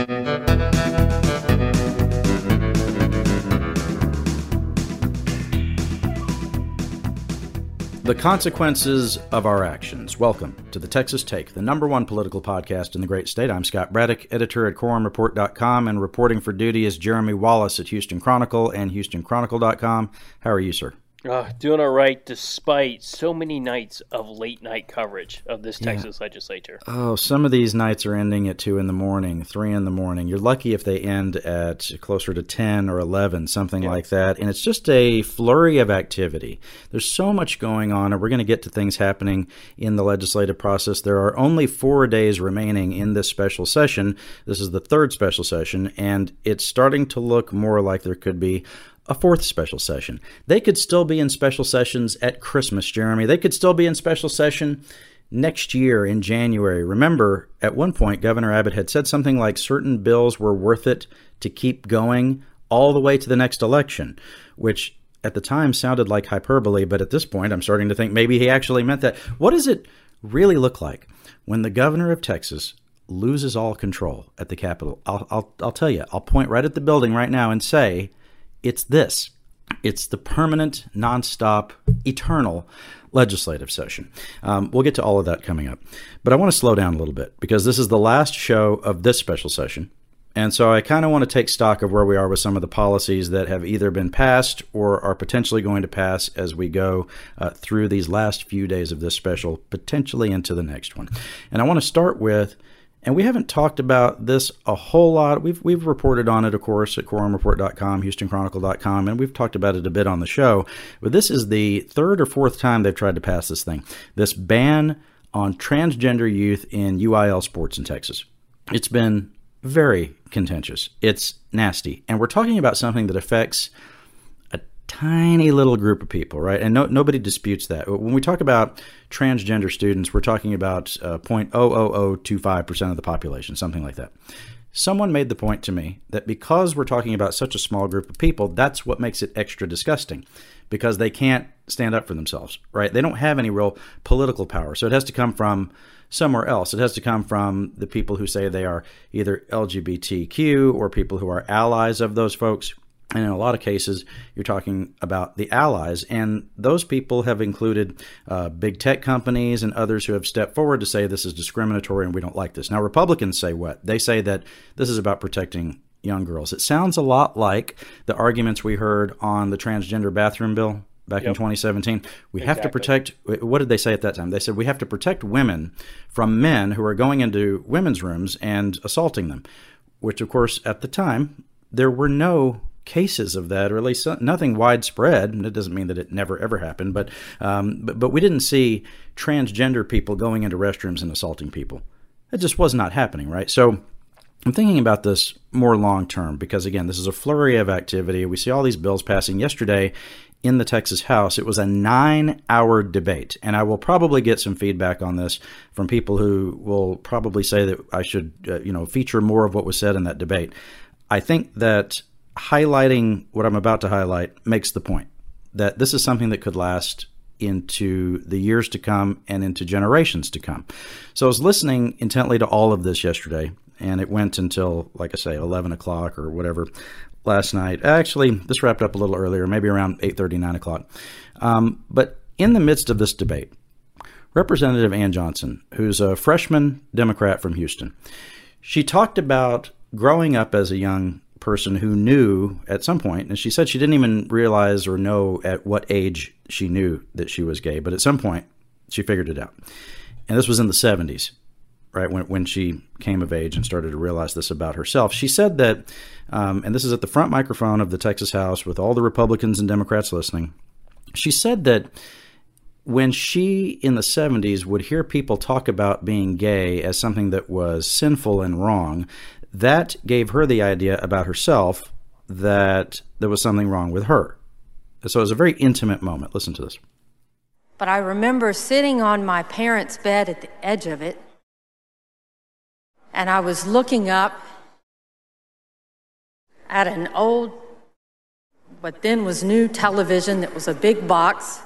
The consequences of our actions. Welcome to the Texas Take, the number one political podcast in the great state. I'm Scott Braddock, editor at quorumreport.com, and reporting for duty is Jeremy Wallace at Houston Chronicle and HoustonChronicle.com. How are you, sir? Uh, doing all right despite so many nights of late night coverage of this Texas yeah. legislature. Oh, some of these nights are ending at 2 in the morning, 3 in the morning. You're lucky if they end at closer to 10 or 11, something yeah. like that. And it's just a flurry of activity. There's so much going on, and we're going to get to things happening in the legislative process. There are only four days remaining in this special session. This is the third special session, and it's starting to look more like there could be a fourth special session. They could still be in special sessions at Christmas, Jeremy. They could still be in special session next year in January. Remember, at one point, Governor Abbott had said something like certain bills were worth it to keep going all the way to the next election, which at the time sounded like hyperbole, but at this point, I'm starting to think maybe he actually meant that. What does it really look like when the governor of Texas loses all control at the Capitol? I'll, I'll, I'll tell you, I'll point right at the building right now and say, it's this it's the permanent, nonstop, eternal legislative session. Um, we'll get to all of that coming up. But I want to slow down a little bit because this is the last show of this special session. And so I kind of want to take stock of where we are with some of the policies that have either been passed or are potentially going to pass as we go uh, through these last few days of this special, potentially into the next one. And I want to start with and we haven't talked about this a whole lot. We've we've reported on it, of course, at quorumreport.com, HoustonChronicle.com, and we've talked about it a bit on the show. But this is the third or fourth time they've tried to pass this thing. This ban on transgender youth in UIL sports in Texas. It's been very contentious. It's nasty. And we're talking about something that affects tiny little group of people, right? And no, nobody disputes that. When we talk about transgender students, we're talking about uh, 0.00025% of the population, something like that. Someone made the point to me that because we're talking about such a small group of people, that's what makes it extra disgusting because they can't stand up for themselves, right? They don't have any real political power. So it has to come from somewhere else. It has to come from the people who say they are either LGBTQ or people who are allies of those folks and in a lot of cases, you're talking about the allies. And those people have included uh, big tech companies and others who have stepped forward to say this is discriminatory and we don't like this. Now, Republicans say what? They say that this is about protecting young girls. It sounds a lot like the arguments we heard on the transgender bathroom bill back yep. in 2017. We exactly. have to protect, what did they say at that time? They said we have to protect women from men who are going into women's rooms and assaulting them, which, of course, at the time, there were no cases of that, or at least nothing widespread. And it doesn't mean that it never ever happened, but, um, but but we didn't see transgender people going into restrooms and assaulting people. It just was not happening, right? So I'm thinking about this more long term because again, this is a flurry of activity. We see all these bills passing yesterday in the Texas House. It was a nine hour debate. And I will probably get some feedback on this from people who will probably say that I should, uh, you know, feature more of what was said in that debate. I think that highlighting what I'm about to highlight makes the point that this is something that could last into the years to come and into generations to come. So I was listening intently to all of this yesterday, and it went until, like I say, 11 o'clock or whatever last night. Actually, this wrapped up a little earlier, maybe around 8:30, 9 o'clock. Um, but in the midst of this debate, Representative Ann Johnson, who's a freshman Democrat from Houston, she talked about growing up as a young person who knew at some point, and she said she didn't even realize or know at what age she knew that she was gay, but at some point she figured it out. And this was in the 70s, right, when, when she came of age and started to realize this about herself. She said that, um, and this is at the front microphone of the Texas House with all the Republicans and Democrats listening. She said that when she in the 70s would hear people talk about being gay as something that was sinful and wrong, that gave her the idea about herself that there was something wrong with her. So it was a very intimate moment. Listen to this. But I remember sitting on my parents' bed at the edge of it, and I was looking up at an old, what then was new television that was a big box,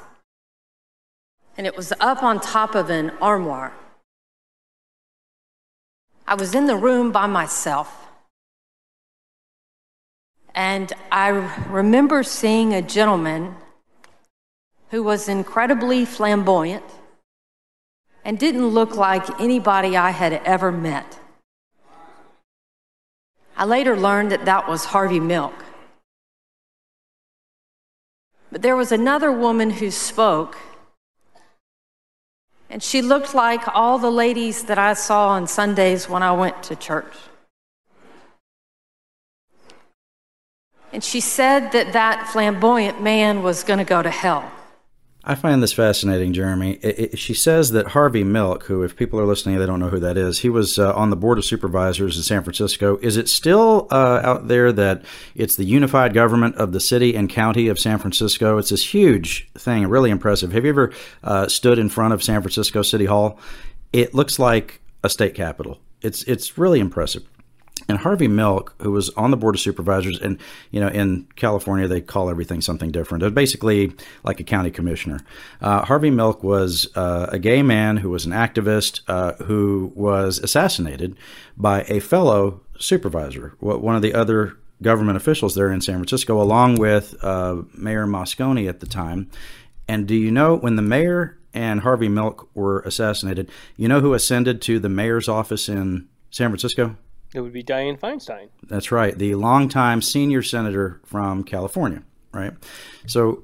and it was up on top of an armoire. I was in the room by myself. And I remember seeing a gentleman who was incredibly flamboyant and didn't look like anybody I had ever met. I later learned that that was Harvey Milk. But there was another woman who spoke, and she looked like all the ladies that I saw on Sundays when I went to church. And she said that that flamboyant man was going to go to hell. I find this fascinating, Jeremy. It, it, she says that Harvey Milk, who, if people are listening, they don't know who that is, he was uh, on the board of supervisors in San Francisco. Is it still uh, out there that it's the unified government of the city and county of San Francisco? It's this huge thing, really impressive. Have you ever uh, stood in front of San Francisco City Hall? It looks like a state capitol. It's it's really impressive. And Harvey Milk, who was on the board of supervisors, and you know, in California they call everything something different. It was basically like a county commissioner. Uh, Harvey Milk was uh, a gay man who was an activist uh, who was assassinated by a fellow supervisor, one of the other government officials there in San Francisco, along with uh, Mayor Moscone at the time. And do you know when the mayor and Harvey Milk were assassinated? You know who ascended to the mayor's office in San Francisco? It would be Dianne Feinstein. That's right, the longtime senior senator from California, right? So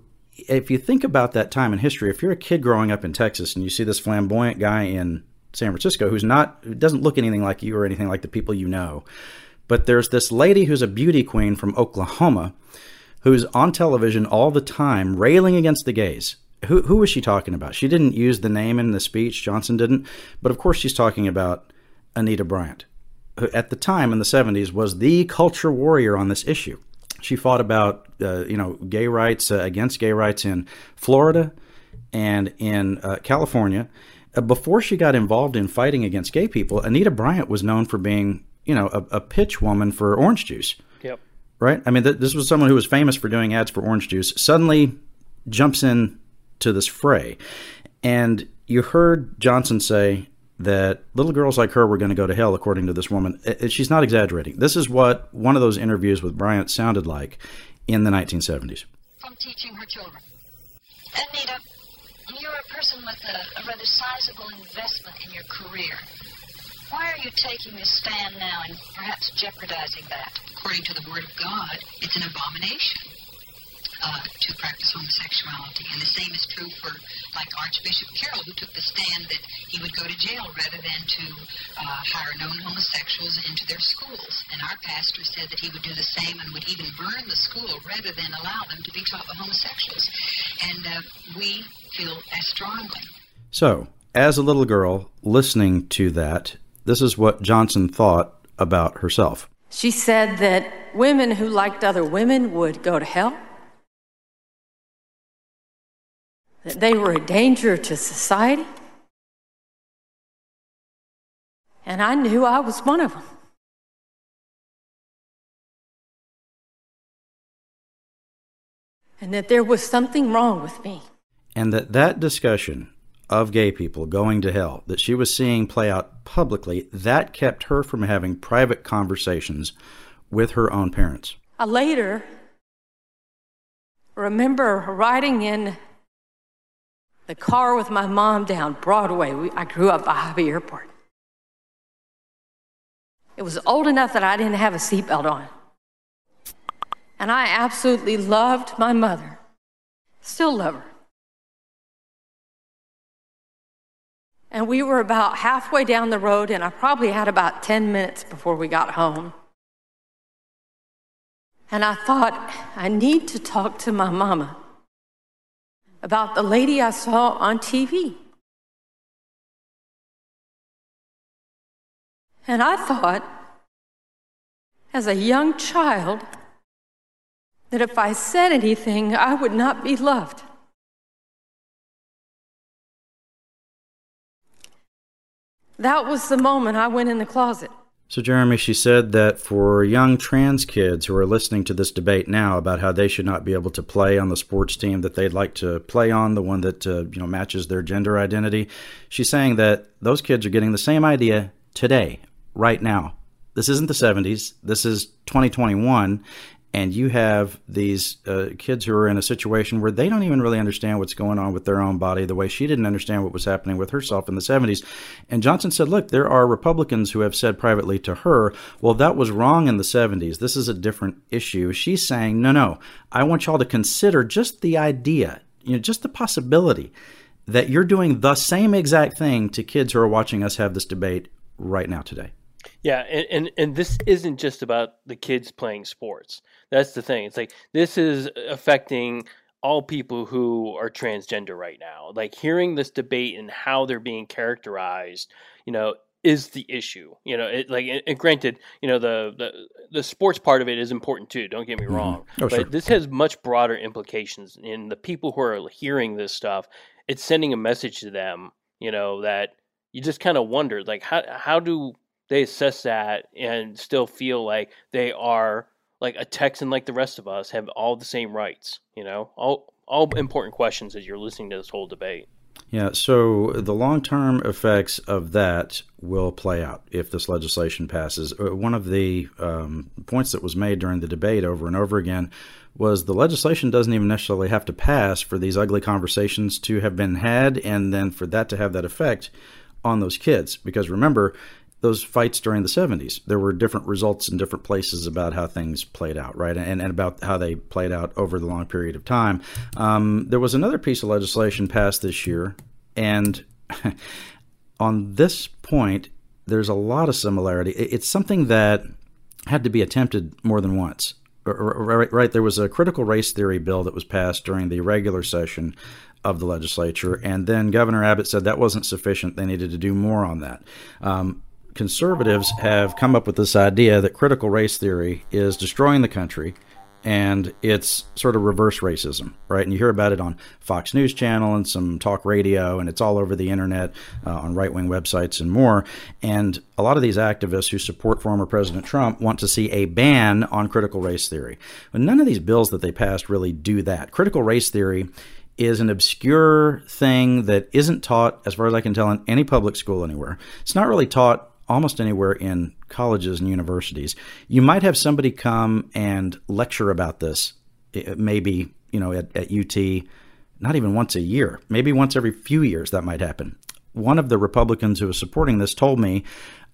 if you think about that time in history, if you're a kid growing up in Texas and you see this flamboyant guy in San Francisco who's not doesn't look anything like you or anything like the people you know, but there's this lady who's a beauty queen from Oklahoma who's on television all the time railing against the gays. Who, who was she talking about? She didn't use the name in the speech, Johnson didn't, but of course she's talking about Anita Bryant at the time in the 70s was the culture warrior on this issue. She fought about uh, you know gay rights uh, against gay rights in Florida and in uh, California. Uh, before she got involved in fighting against gay people, Anita Bryant was known for being you know a, a pitch woman for orange juice. Yep. Right. I mean, th- this was someone who was famous for doing ads for orange juice. Suddenly, jumps in to this fray, and you heard Johnson say, that little girls like her were going to go to hell, according to this woman. She's not exaggerating. This is what one of those interviews with Bryant sounded like in the 1970s. From teaching her children. Anita, you're a person with a, a rather sizable investment in your career. Why are you taking this stand now and perhaps jeopardizing that? According to the Word of God, it's an abomination uh, to practice homosexuality. And the same is true for, like Archbishop Carroll, who took the stand that he would go to jail rather than to uh, hire known homosexuals into their schools. And our pastor said that he would do the same and would even burn the school rather than allow them to be taught by homosexuals. And uh, we feel as strongly. So, as a little girl listening to that, this is what Johnson thought about herself. She said that women who liked other women would go to hell. That they were a danger to society. And I knew I was one of them. And that there was something wrong with me. And that that discussion of gay people going to hell that she was seeing play out publicly, that kept her from having private conversations with her own parents. I later remember writing in the car with my mom down Broadway. We, I grew up by Hobby Airport. It was old enough that I didn't have a seatbelt on. And I absolutely loved my mother. Still love her. And we were about halfway down the road, and I probably had about 10 minutes before we got home. And I thought, I need to talk to my mama about the lady I saw on TV. And I thought, as a young child, that if I said anything, I would not be loved. That was the moment I went in the closet. So, Jeremy, she said that for young trans kids who are listening to this debate now about how they should not be able to play on the sports team that they'd like to play on, the one that uh, you know matches their gender identity, she's saying that those kids are getting the same idea today, right now. This isn't the 70s. This is 2021, and you have these uh, kids who are in a situation where they don't even really understand what's going on with their own body the way she didn't understand what was happening with herself in the 70s. And Johnson said, Look, there are Republicans who have said privately to her, Well, that was wrong in the 70s. This is a different issue. She's saying, No, no, I want y'all to consider just the idea, you know, just the possibility that you're doing the same exact thing to kids who are watching us have this debate right now today. Yeah, and, and, and this isn't just about the kids playing sports. That's the thing. It's like this is affecting all people who are transgender right now. Like hearing this debate and how they're being characterized, you know, is the issue. You know, it like and granted, you know, the the the sports part of it is important too. Don't get me mm-hmm. wrong. Oh, but sure. this has much broader implications in the people who are hearing this stuff. It's sending a message to them, you know, that you just kind of wonder like how how do they assess that and still feel like they are like a Texan like the rest of us have all the same rights, you know? All all important questions as you're listening to this whole debate. Yeah, so the long term effects of that will play out if this legislation passes. Uh, one of the um, points that was made during the debate over and over again was the legislation doesn't even necessarily have to pass for these ugly conversations to have been had and then for that to have that effect on those kids. Because remember, those fights during the 70s. There were different results in different places about how things played out, right? And, and about how they played out over the long period of time. Um, there was another piece of legislation passed this year, and on this point, there's a lot of similarity. It's something that had to be attempted more than once. Right, right, there was a critical race theory bill that was passed during the regular session of the legislature, and then Governor Abbott said that wasn't sufficient. They needed to do more on that. Um, conservatives have come up with this idea that critical race theory is destroying the country and it's sort of reverse racism, right? And you hear about it on Fox News Channel and some talk radio, and it's all over the internet uh, on right wing websites and more. And a lot of these activists who support former President Trump want to see a ban on critical race theory. But none of these bills that they passed really do that. Critical race theory is an obscure thing that isn't taught, as far as I can tell, in any public school anywhere. It's not really taught almost anywhere in colleges and universities. You might have somebody come and lecture about this, eh, maybe, you know, at, at UT, not even once a year, maybe once every few years that might happen. One of the Republicans who was supporting this told me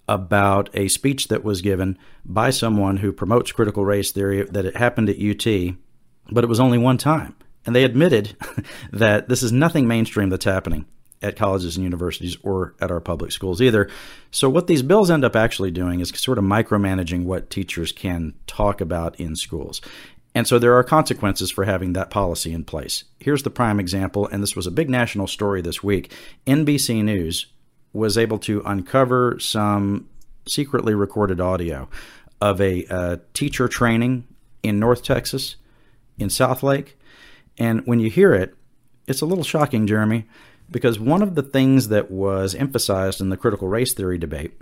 about a speech that was given by someone who promotes critical race theory that it happened at UT, but it was only one time. And they admitted that this is nothing mainstream that's happening at colleges and universities or at our public schools either. So, what these bills end up actually doing is sort of micromanaging what teachers can talk about in schools. And so there are consequences for having that policy in place. Here's the prime example, and this was a big national story this week. NBC News was able to uncover some secretly recorded audio of a uh, teacher training in North Texas, in Southlake. And when you hear it, it's a little shocking, Jeremy, because one of the things that was emphasized in the critical race theory debate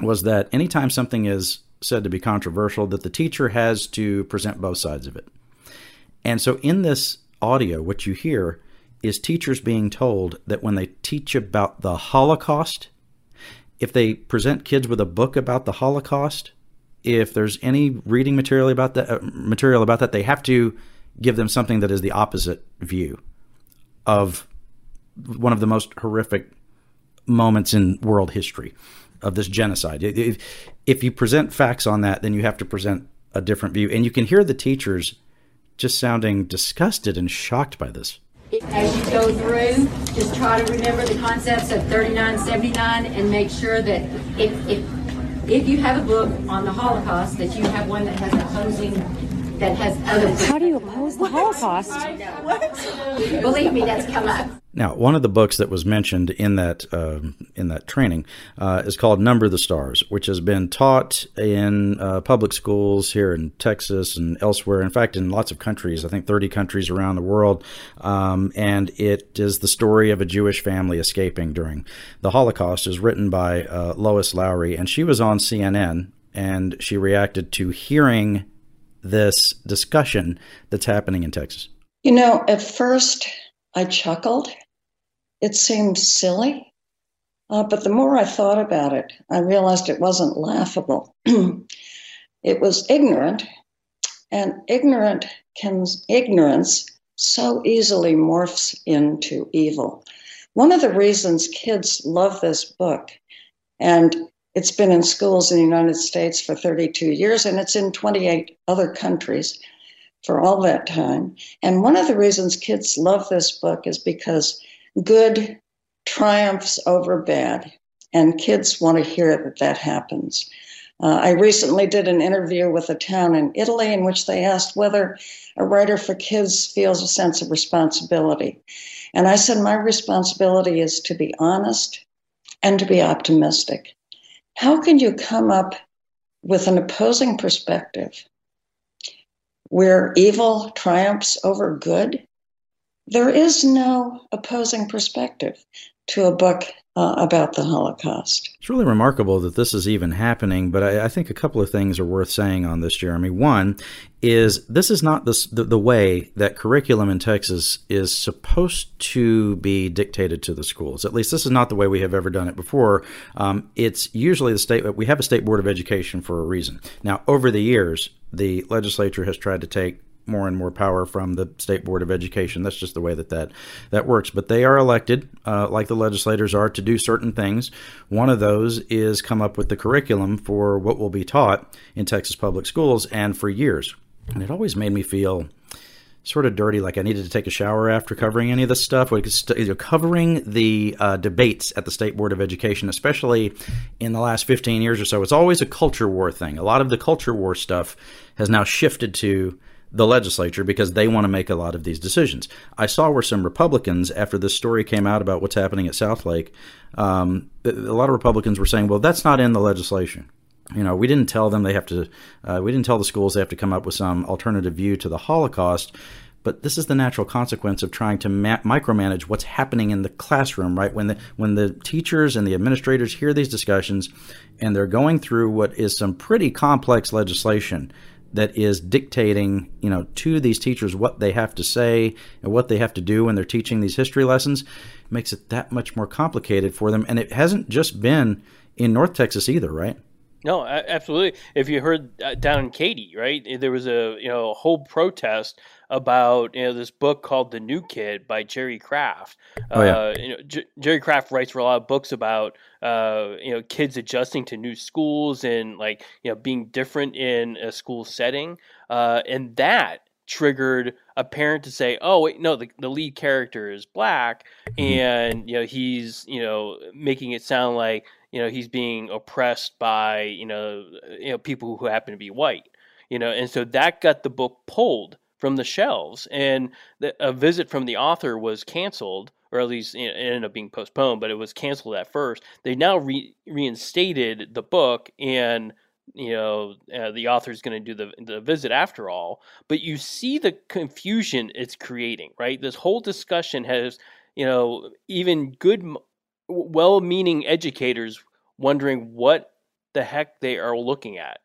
was that anytime something is said to be controversial, that the teacher has to present both sides of it. And so in this audio, what you hear is teachers being told that when they teach about the Holocaust, if they present kids with a book about the Holocaust, if there's any reading material about that uh, material about that, they have to give them something that is the opposite view of one of the most horrific moments in world history of this genocide. If, if you present facts on that, then you have to present a different view. And you can hear the teachers just sounding disgusted and shocked by this. As you go through, just try to remember the concepts of 3979 and make sure that if, if, if you have a book on the Holocaust, that you have one that has opposing that has other. How do you oppose the Holocaust? Believe me, that's come up. Now, one of the books that was mentioned in that uh, in that training uh, is called "Number the Stars," which has been taught in uh, public schools here in Texas and elsewhere. In fact, in lots of countries, I think 30 countries around the world. Um, and it is the story of a Jewish family escaping during the Holocaust. is written by uh, Lois Lowry, and she was on CNN and she reacted to hearing this discussion that's happening in Texas. You know, at first I chuckled it seemed silly. Uh, but the more I thought about it, I realized it wasn't laughable. it was ignorant And ignorant can, ignorance so easily morphs into evil. One of the reasons kids love this book, and it's been in schools in the United States for 32 years, and it's in 28 other countries for all that time. And one of the reasons kids love this book is because good triumphs over bad, and kids want to hear that that happens. Uh, I recently did an interview with a town in Italy in which they asked whether a writer for kids feels a sense of responsibility. And I said, My responsibility is to be honest and to be optimistic. How can you come up with an opposing perspective where evil triumphs over good? There is no opposing perspective to a book uh, about the Holocaust. It's really remarkable that this is even happening, but I, I, think a couple of things are worth saying on this, Jeremy. One is this is not the, the, the way that curriculum in Texas is supposed to be dictated to the schools. At least this is not the way we have ever done it before. Um, it's usually the state, we have a state board of education for a reason. Now, over the years, the legislature has tried to take more and more power from the state board of education. That's just the way that that, that works. But they are elected, uh, like the legislators are, to do certain things. One of those is come up with the curriculum for what will be taught in Texas public schools, and for years. And it always made me feel sort of dirty, like I needed to take a shower after covering any of this stuff. Covering the uh, debates at the State Board of Education, especially in the last 15 years or so, it's always a culture war thing. A lot of the culture war stuff has now shifted to the legislature because they want to make a lot of these decisions. I saw where some Republicans, after this story came out about what's happening at Southlake, um, a lot of Republicans were saying, "Well, that's not in the legislation." You know, we didn't tell them they have to. Uh, we didn't tell the schools they have to come up with some alternative view to the Holocaust. But this is the natural consequence of trying to ma- micromanage what's happening in the classroom, right? When the when the teachers and the administrators hear these discussions, and they're going through what is some pretty complex legislation that is dictating, you know, to these teachers what they have to say and what they have to do when they're teaching these history lessons makes it that much more complicated for them. And it hasn't just been in North Texas either, right? No, absolutely. If you heard uh, down in Katy, right, there was a you know a whole protest about you know this book called The New Kid by Jerry Craft. Oh, yeah. Uh, you know, J- Jerry Craft writes for a lot of books about uh, you know kids adjusting to new schools and like you know being different in a school setting, uh, and that triggered a parent to say, "Oh wait, no, the, the lead character is black, mm-hmm. and you know he's you know making it sound like you know he's being oppressed by you know you know people who happen to be white." You know, and so that got the book pulled from the shelves, and the, a visit from the author was canceled, or at least it ended up being postponed, but it was canceled at first. They now re- reinstated the book, and you know uh, the author's going to do the the visit after all. But you see the confusion it's creating, right? This whole discussion has, you know, even good, well-meaning educators wondering what the heck they are looking at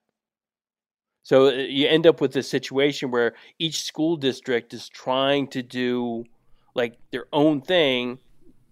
so uh, you end up with a situation where each school district is trying to do like their own thing,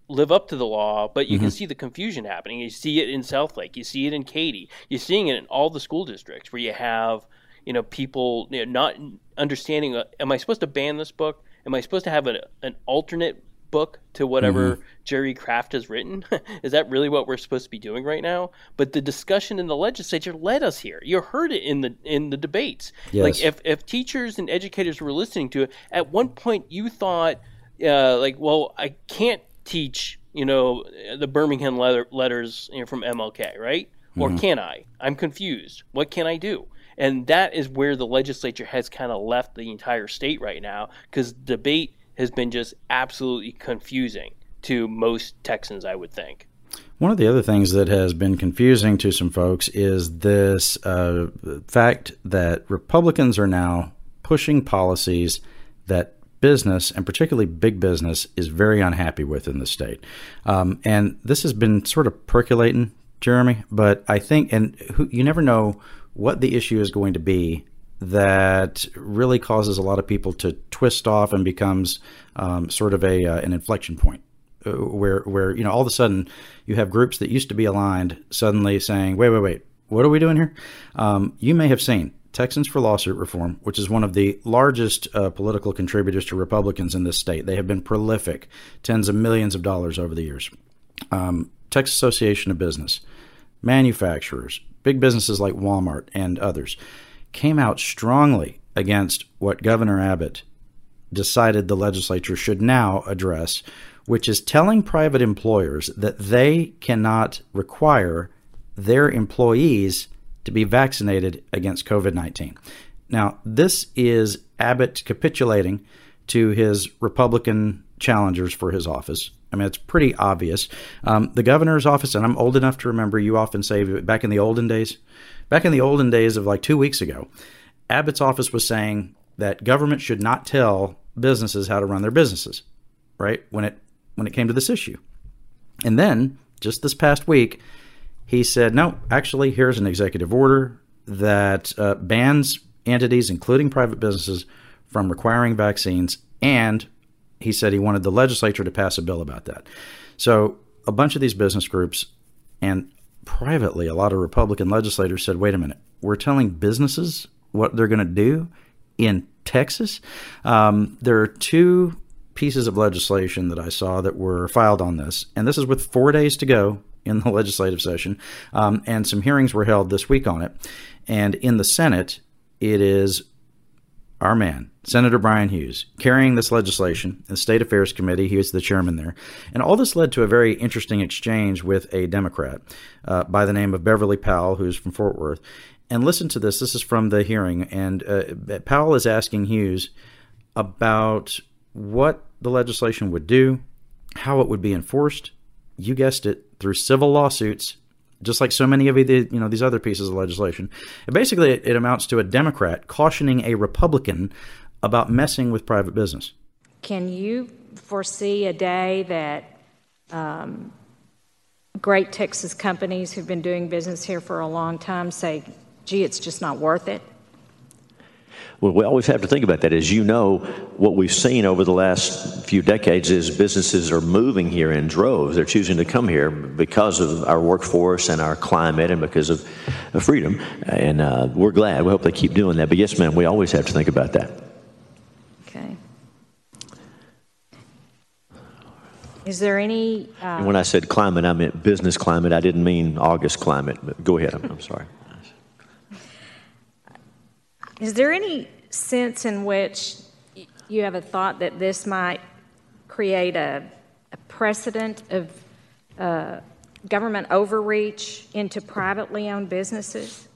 live up to the law, but you mm-hmm. can see the confusion happening. You see it in Southlake, you see it in Katy, you're seeing it in all the school districts where you have you know people you know, not understanding. Uh, am I supposed to ban this book? Am I supposed to have an, an alternate book to whatever mm-hmm. Jerry Craft has written? Is that really what we're supposed to be doing right now? But the discussion in the legislature led us here. You heard it in the in the debates. Yes. Like if if teachers and educators were listening to it, at one point you thought, uh, like, well, I can't teach, you know, the Birmingham letter, letters you know, from MLK, right? Mm-hmm. Or can I? I'm confused. What can I do? And that is where the legislature has kind of left the entire state right now because debate has been just absolutely confusing to most Texans, I would think. One of the other things that has been confusing to some folks is this uh, fact that Republicans are now pushing policies that business, and particularly big business, is very unhappy with in the state. Um, and this has been sort of percolating, Jeremy, but I think, and who, you never know what the issue is going to be that really causes a lot of people to twist off and becomes um, sort of a uh, an inflection point uh, where where you know all of a sudden you have groups that used to be aligned suddenly saying wait wait wait what are we doing here um, you may have seen Texans for Lawsuit Reform, which is one of the largest uh, political contributors to Republicans in this state. They have been prolific, tens of millions of dollars over the years. Um, Texas Association of Business, manufacturers, big businesses like Walmart and others came out strongly against what Governor Abbott decided the legislature should now address, which is telling private employers that they cannot require their employees to be vaccinated against COVID 19. Now, this is Abbott capitulating to his Republican challengers for his office. I mean, it's pretty obvious. Um, the governor's office, and I'm old enough to remember, you often say back in the olden days, back in the olden days of like two weeks ago, Abbott's office was saying that government should not tell businesses how to run their businesses, right? When it when it came to this issue. And then just this past week, he said, no, actually, here's an executive order that uh, bans entities, including private businesses, from requiring vaccines. And he said he wanted the legislature to pass a bill about that. So a bunch of these business groups and privately, a lot of Republican legislators said, wait a minute, we're telling businesses what they're going to do in Texas. Um, there are two pieces of legislation that I saw that were filed on this, and this is with four days to go in the legislative session, um, and some hearings were held this week on it. And in the Senate, it is our man, Senator Bryan Hughes, carrying this legislation in the State Affairs Committee. He was the chairman there. And all this led to a very interesting exchange with a Democrat uh, by the name of Beverly Powell, who's from Fort Worth. And listen to this. This is from the hearing. And uh, Powell is asking Hughes about what the legislation would do, how it would be enforced. You guessed it, through civil lawsuits, just like so many of the, you know these other pieces of legislation. And basically, it, it amounts to a Democrat cautioning a Republican about messing with private business. Can you foresee a day that um, great Texas companies who've been doing business here for a long time say, gee, it's just not worth it? Well, we always have to think about that. As you know, what we've seen over the last few decades is businesses are moving here in droves. They're choosing to come here because of our workforce and our climate and because of, freedom. And uh, we're glad. We hope they keep doing that. But yes, ma'am, we always have to think about that. Okay. Is there any. Uh... when I said climate, I meant business climate. I didn't mean August climate. But go ahead. I'm, I'm sorry. Is there any sense in which you have a thought that this might create a, a precedent of uh, government overreach into privately owned businesses?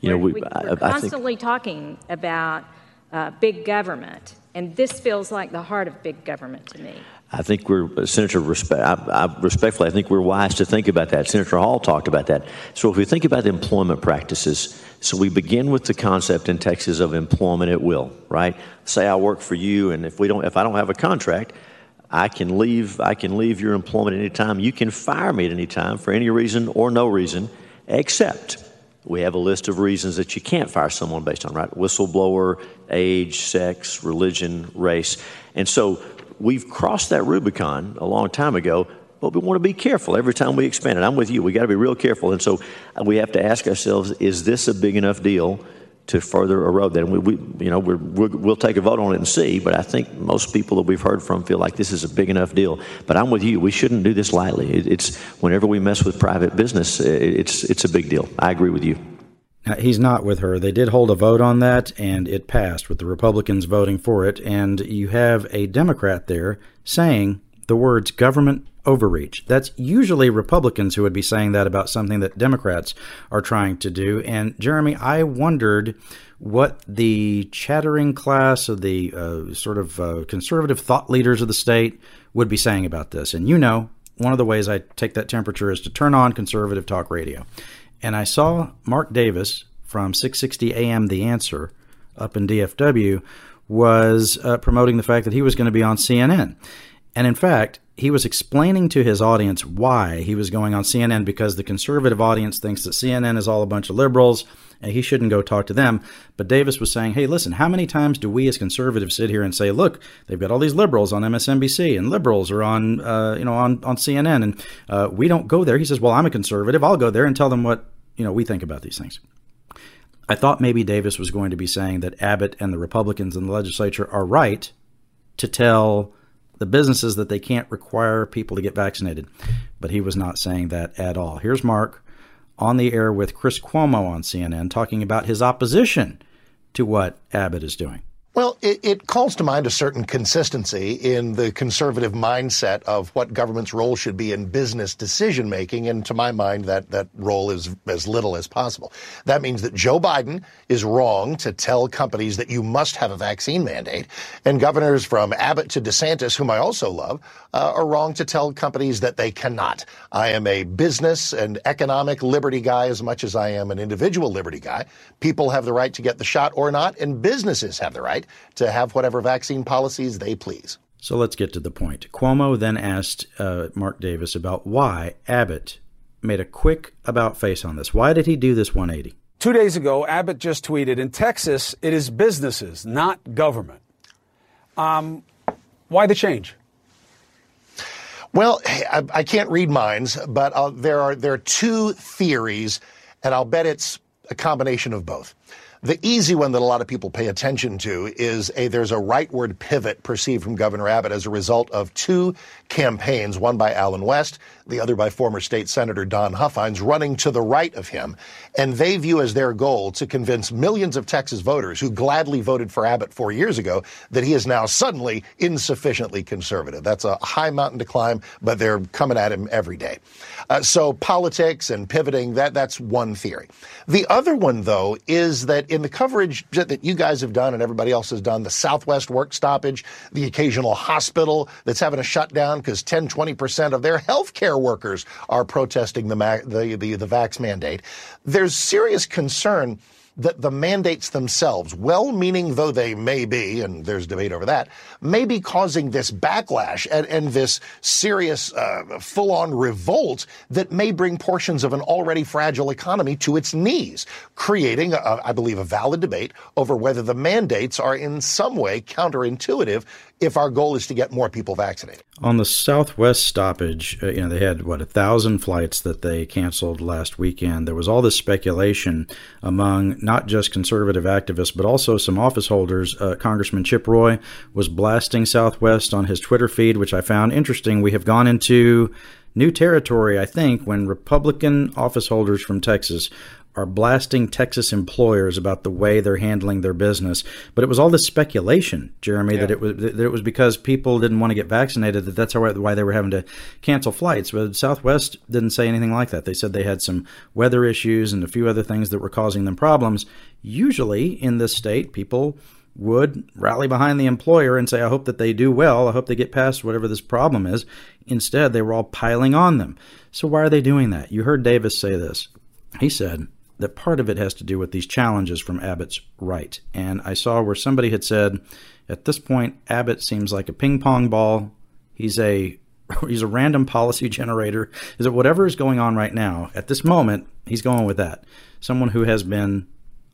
You know, we, are constantly think... talking about uh, big government, and this feels like the heart of big government to me. I think we're, uh, Senator, respect, I, I, respectfully, I think we're wise to think about that. Senator Hall talked about that. So if we think about employment practices, so we begin with the concept in Texas of employment at will, right? Say I work for you, and if we don't, if I don't have a contract, I can leave. I can leave your employment at any time. You can fire me at any time for any reason or no reason, except we have a list of reasons that you can't fire someone based on, right? Whistleblower, age, sex, religion, race. And so we've crossed that Rubicon a long time ago, but we want to be careful every time we expand it. I'm with you. We got to be real careful. And so we have to ask ourselves, is this a big enough deal to further erode that? And we, we you know, we will take a vote on it and see, but I think most people that we've heard from feel like this is a big enough deal. But I'm with you. We shouldn't do this lightly. It, it's whenever we mess with private business, it, it's, it's a big deal. I agree with you. Now, he's not with her. They did hold a vote on that, and it passed with the Republicans voting for it. And you have a Democrat there saying the words government overreach. That's usually Republicans who would be saying that about something that Democrats are trying to do. And Jeremy, I wondered what the chattering class of the uh, sort of uh, conservative thought leaders of the state would be saying about this. And you know, one of the ways I take that temperature is to turn on conservative talk radio and I saw Mark Davis from 660 AM The Answer up in DFW was uh, promoting the fact that he was going to be on CNN. And in fact, he was explaining to his audience why he was going on CNN because the conservative audience thinks that CNN is all a bunch of liberals and he shouldn't go talk to them. But Davis was saying, hey, listen, how many times do we as conservatives sit here and say, look, they've got all these liberals on MSNBC and liberals are on, uh, you know, on, on CNN and uh, we don't go there. He says, well, I'm a conservative. I'll go there and tell them what, you know, we think about these things. I thought maybe Davis was going to be saying that Abbott and the Republicans in the legislature are right to tell the businesses that they can't require people to get vaccinated. But he was not saying that at all. Here's Mark on the air with Chris Cuomo on CNN talking about his opposition to what Abbott is doing. Well, it, it, calls to mind a certain consistency in the conservative mindset of what government's role should be in business decision making. And to my mind, that, that role is as little as possible. That means that Joe Biden is wrong to tell companies that you must have a vaccine mandate. And governors from Abbott to DeSantis, whom I also love, uh, are wrong to tell companies that they cannot. I am a business and economic liberty guy as much as I am an individual liberty guy. People have the right to get the shot or not, and businesses have the right right to have whatever vaccine policies they please. So let's get to the point. Cuomo then asked uh, Mark Davis about why Abbott made a quick about face on this. Why did he do this 180? Two days ago, Abbott just tweeted In Texas, it is businesses, not government. Um, why the change? Well, I, I can't read minds, but uh, there are there are two theories, and I'll bet it's a combination of both. The easy one that a lot of people pay attention to is a there's a rightward pivot perceived from Governor Abbott as a result of two campaigns, one by Allen West, the other by former state senator Don Huffines, running to the right of him. And they view as their goal to convince millions of Texas voters who gladly voted for Abbott four years ago that he is now suddenly insufficiently conservative. That's a high mountain to climb, but they're coming at him every day. Uh, so politics and pivoting, that, that's one theory. The other one, though, is that in the coverage that you guys have done and everybody else has done, the Southwest work stoppage, the occasional hospital that's having a shutdown because 10, 20% of their healthcare workers are protesting the, the, the, the vax mandate. There's serious concern that the mandates themselves, well meaning though they may be, and there's debate over that, may be causing this backlash and, and this serious uh, full on revolt that may bring portions of an already fragile economy to its knees, creating, a, I believe, a valid debate over whether the mandates are in some way counterintuitive if our goal is to get more people vaccinated. On the Southwest stoppage, uh, you know, they had what a thousand flights that they canceled last weekend. There was all this speculation among not just conservative activists but also some office holders. Uh, Congressman Chip Roy was blasting Southwest on his Twitter feed, which I found interesting. We have gone into new territory, I think, when Republican office holders from Texas are blasting Texas employers about the way they're handling their business. But it was all this speculation, Jeremy, yeah. that it was that it was because people didn't want to get vaccinated that that's why they were having to cancel flights. But Southwest didn't say anything like that. They said they had some weather issues and a few other things that were causing them problems. Usually in this state, people would rally behind the employer and say, I hope that they do well. I hope they get past whatever this problem is. Instead, they were all piling on them. So, why are they doing that? You heard Davis say this. He said, that part of it has to do with these challenges from Abbott's right. And I saw where somebody had said, at this point, Abbott seems like a ping pong ball. He's a he's a random policy generator. Is it whatever is going on right now at this moment? He's going with that. Someone who has been,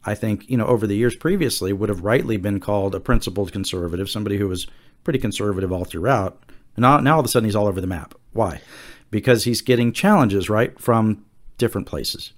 I think, you know, over the years previously would have rightly been called a principled conservative, somebody who was pretty conservative all throughout. Now, now all of a sudden he's all over the map. Why? Because he's getting challenges right from different places.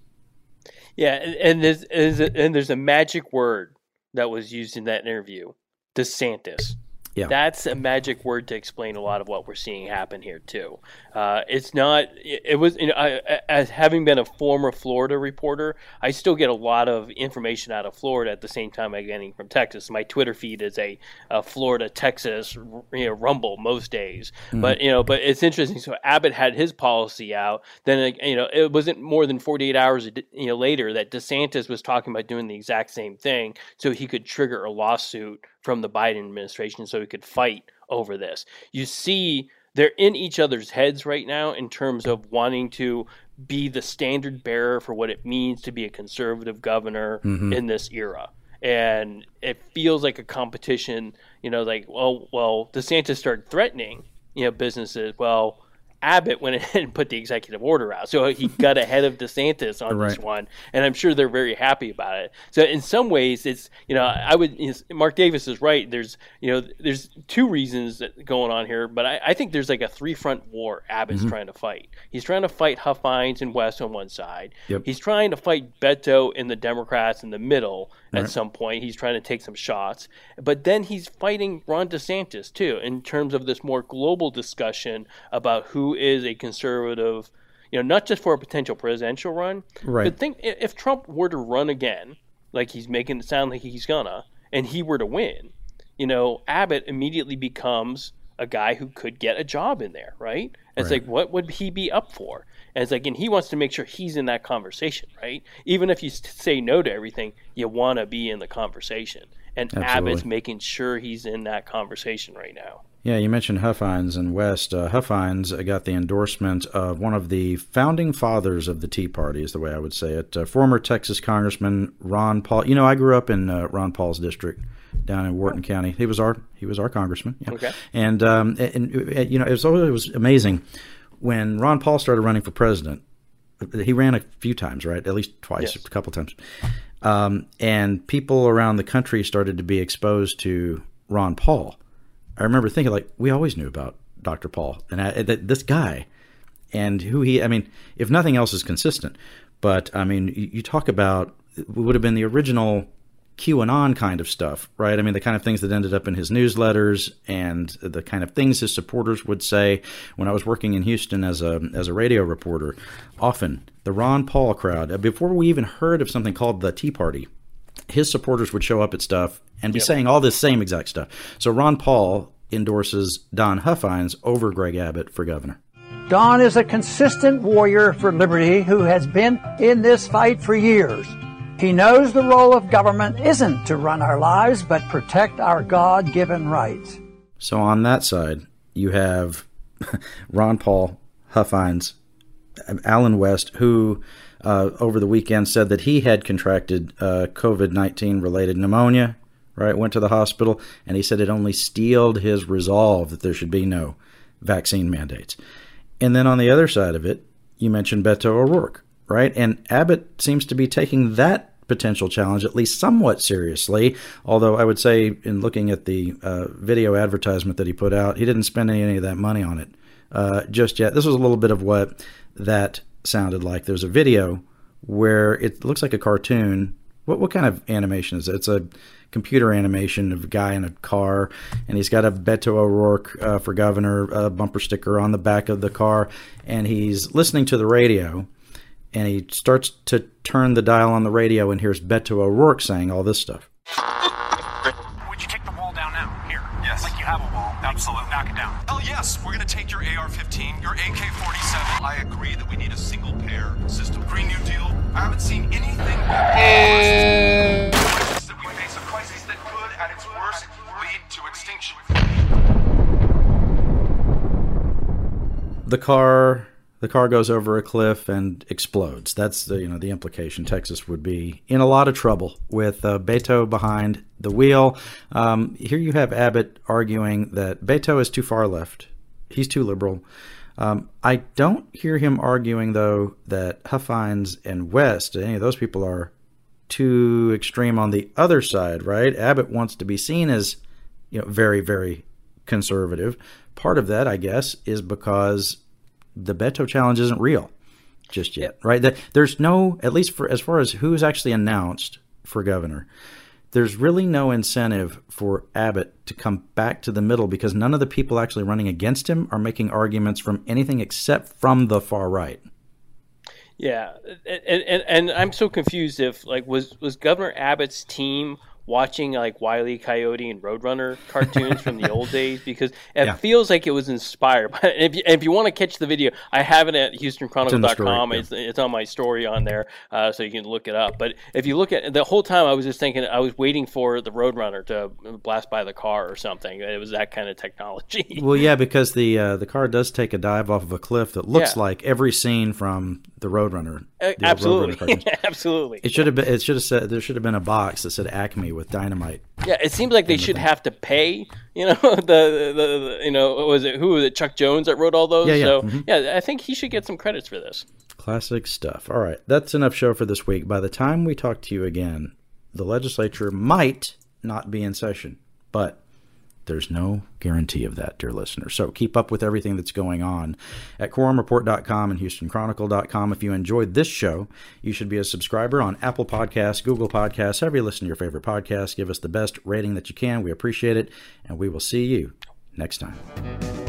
Yeah, and, there's, and there's a magic word that was used in that interview, DeSantis. Yeah. That's a magic word to explain a lot of what we're seeing happen here too. Uh, it's not. It, it was. You know, I, as having been a former Florida reporter, I still get a lot of information out of Florida at the same time I'm getting from Texas. My Twitter feed is a, a Florida Texas you know, rumble most days. Mm-hmm. But you know, but it's interesting. So Abbott had his policy out. Then you know, it wasn't more than 48 hours you know later that DeSantis was talking about doing the exact same thing, so he could trigger a lawsuit from the Biden administration so he could fight over this. You see, they're in each other's heads right now in terms of wanting to be the standard bearer for what it means to be a conservative governor mm-hmm. in this era. And it feels like a competition, you know, like, well, well, DeSantis started threatening, you know, businesses. Well, Abbott went ahead and put the executive order out. So he got ahead of DeSantis on right. this one, and I'm sure they're very happy about it. So in some ways, it's you know I would Mark Davis is right. There's you know there's two reasons going on here, but I, I think there's like a three front war Abbott's mm-hmm. trying to fight. He's trying to fight Huffines and West on one side. Yep. He's trying to fight Beto and the Democrats in the middle at right. some point. He's trying to take some shots, but then he's fighting Ron DeSantis too in terms of this more global discussion about who is a conservative, you know, not just for a potential presidential run. Right. But think if Trump were to run again, like he's making it sound like he's gonna, and he were to win, you know, Abbott immediately becomes a guy who could get a job in there, right? It's right. like, what would he be up for? And it's like, and he wants to make sure he's in that conversation, right? Even if you say no to everything, you want to be in the conversation. And Absolutely. Abbott's making sure he's in that conversation right now. Yeah, you mentioned Huffines and West. Uh, Huffines got the endorsement of one of the founding fathers of the Tea Party, is the way I would say it. Uh, former Texas Congressman Ron Paul. You know, I grew up in uh, Ron Paul's district down in Wharton County. He was our he was our congressman. Yeah. Okay. And, um, and, and you know, it was always, it was amazing when Ron Paul started running for president. He ran a few times, right? At least twice, yes. a couple times. Um, and people around the country started to be exposed to Ron Paul I remember thinking like we always knew about Dr. Paul and I, this guy and who he. I mean, if nothing else is consistent, but I mean, you, you talk about would have been the original QAnon kind of stuff, right? I mean, the kind of things that ended up in his newsletters and the kind of things his supporters would say. When I was working in Houston as a as a radio reporter, often the Ron Paul crowd, uh, before we even heard of something called the Tea Party, his supporters would show up at stuff and be yep. saying all this same exact stuff. So Ron Paul endorses Don Huffines over Greg Abbott for governor. Don is a consistent warrior for liberty who has been in this fight for years. He knows the role of government isn't to run our lives, but protect our God given rights. So on that side, you have Ron Paul, Huffines, Allen West, who uh, over the weekend said that he had contracted uh, COVID 19 related pneumonia, right? Went to the hospital, and he said it only steeled his resolve that there should be no vaccine mandates. And then on the other side of it, you mentioned Beto O'Rourke, right? And Abbott seems to be taking that potential challenge at least somewhat seriously. Although I would say, in looking at the uh, video advertisement that he put out, he didn't spend any, of that money on it uh, just yet. This was a little bit of what that sounded like. There's a video where it looks like a cartoon. What what kind of animation is it? It's a computer animation of a guy in a car, and he's got a Beto O'Rourke uh, for governor uh, bumper sticker on the back of the car, and he's listening to the radio, and he starts to turn the dial on the radio and hears Beto O'Rourke saying all this stuff. A wall. Knock it down. Hell yes, we're gonna take your AR-15, your AK-47. I agree that we need a single payer system. Green New Deal. I haven't seen anything better. we face a crisis that could, at its worst, lead to extinction. The car the car goes over a cliff and explodes. That's the you know the implication. Texas would be in a lot of trouble with uh, Beto behind the wheel. Um, here you have Abbott arguing that Beto is too far left. He's too liberal. Um, I don't hear him arguing though that Huffines and West, any of those people are too extreme on the other side, right? Abbott wants to be seen as you know very very conservative. Part of that, I guess, is because the Beto challenge isn't real just yet, right? There's no, at least for as far as who's actually announced for governor, there's really no incentive for Abbott to come back to the middle because none of the people actually running against him are making arguments from anything except from the far right. Yeah, and, and, and I'm so confused. If like was was Governor Abbott's team watching like Wiley e. Coyote and Roadrunner cartoons from the old days because it yeah. feels like it was inspired. But if you, if you want to catch the video, I have it at HoustonChronicles.com. It's, yeah. it's on my story on there, uh, so you can look it up. But if you look at the whole time, I was just thinking I was waiting for the Roadrunner to blast by the car or something. It was that kind of technology. well, yeah, because the uh, the car does take a dive off of a cliff that looks yeah. like every scene from the Roadrunner. Uh, absolutely, Roadrunner absolutely. It should have been. It should have said there should have been a box that said Acme with dynamite Yeah, it seems like they should have to pay. You know, the, the, the you know was it who was it Chuck Jones that wrote all those? Yeah, yeah. So Mhm. yeah, I think he should get some credits for this. Classic stuff. All right, that's enough show for this week. By the time we talk to you again, the legislature might not be in session, but there's no guarantee of that, dear listener. So keep up with everything that's going on at quorumreport.com and houstonchronicle.com. If you enjoyed this show, you should be a subscriber on Apple Podcasts, Google Podcasts, however you listen to your favorite podcast. Give us the best rating that you can. We appreciate it, and we will see you next time.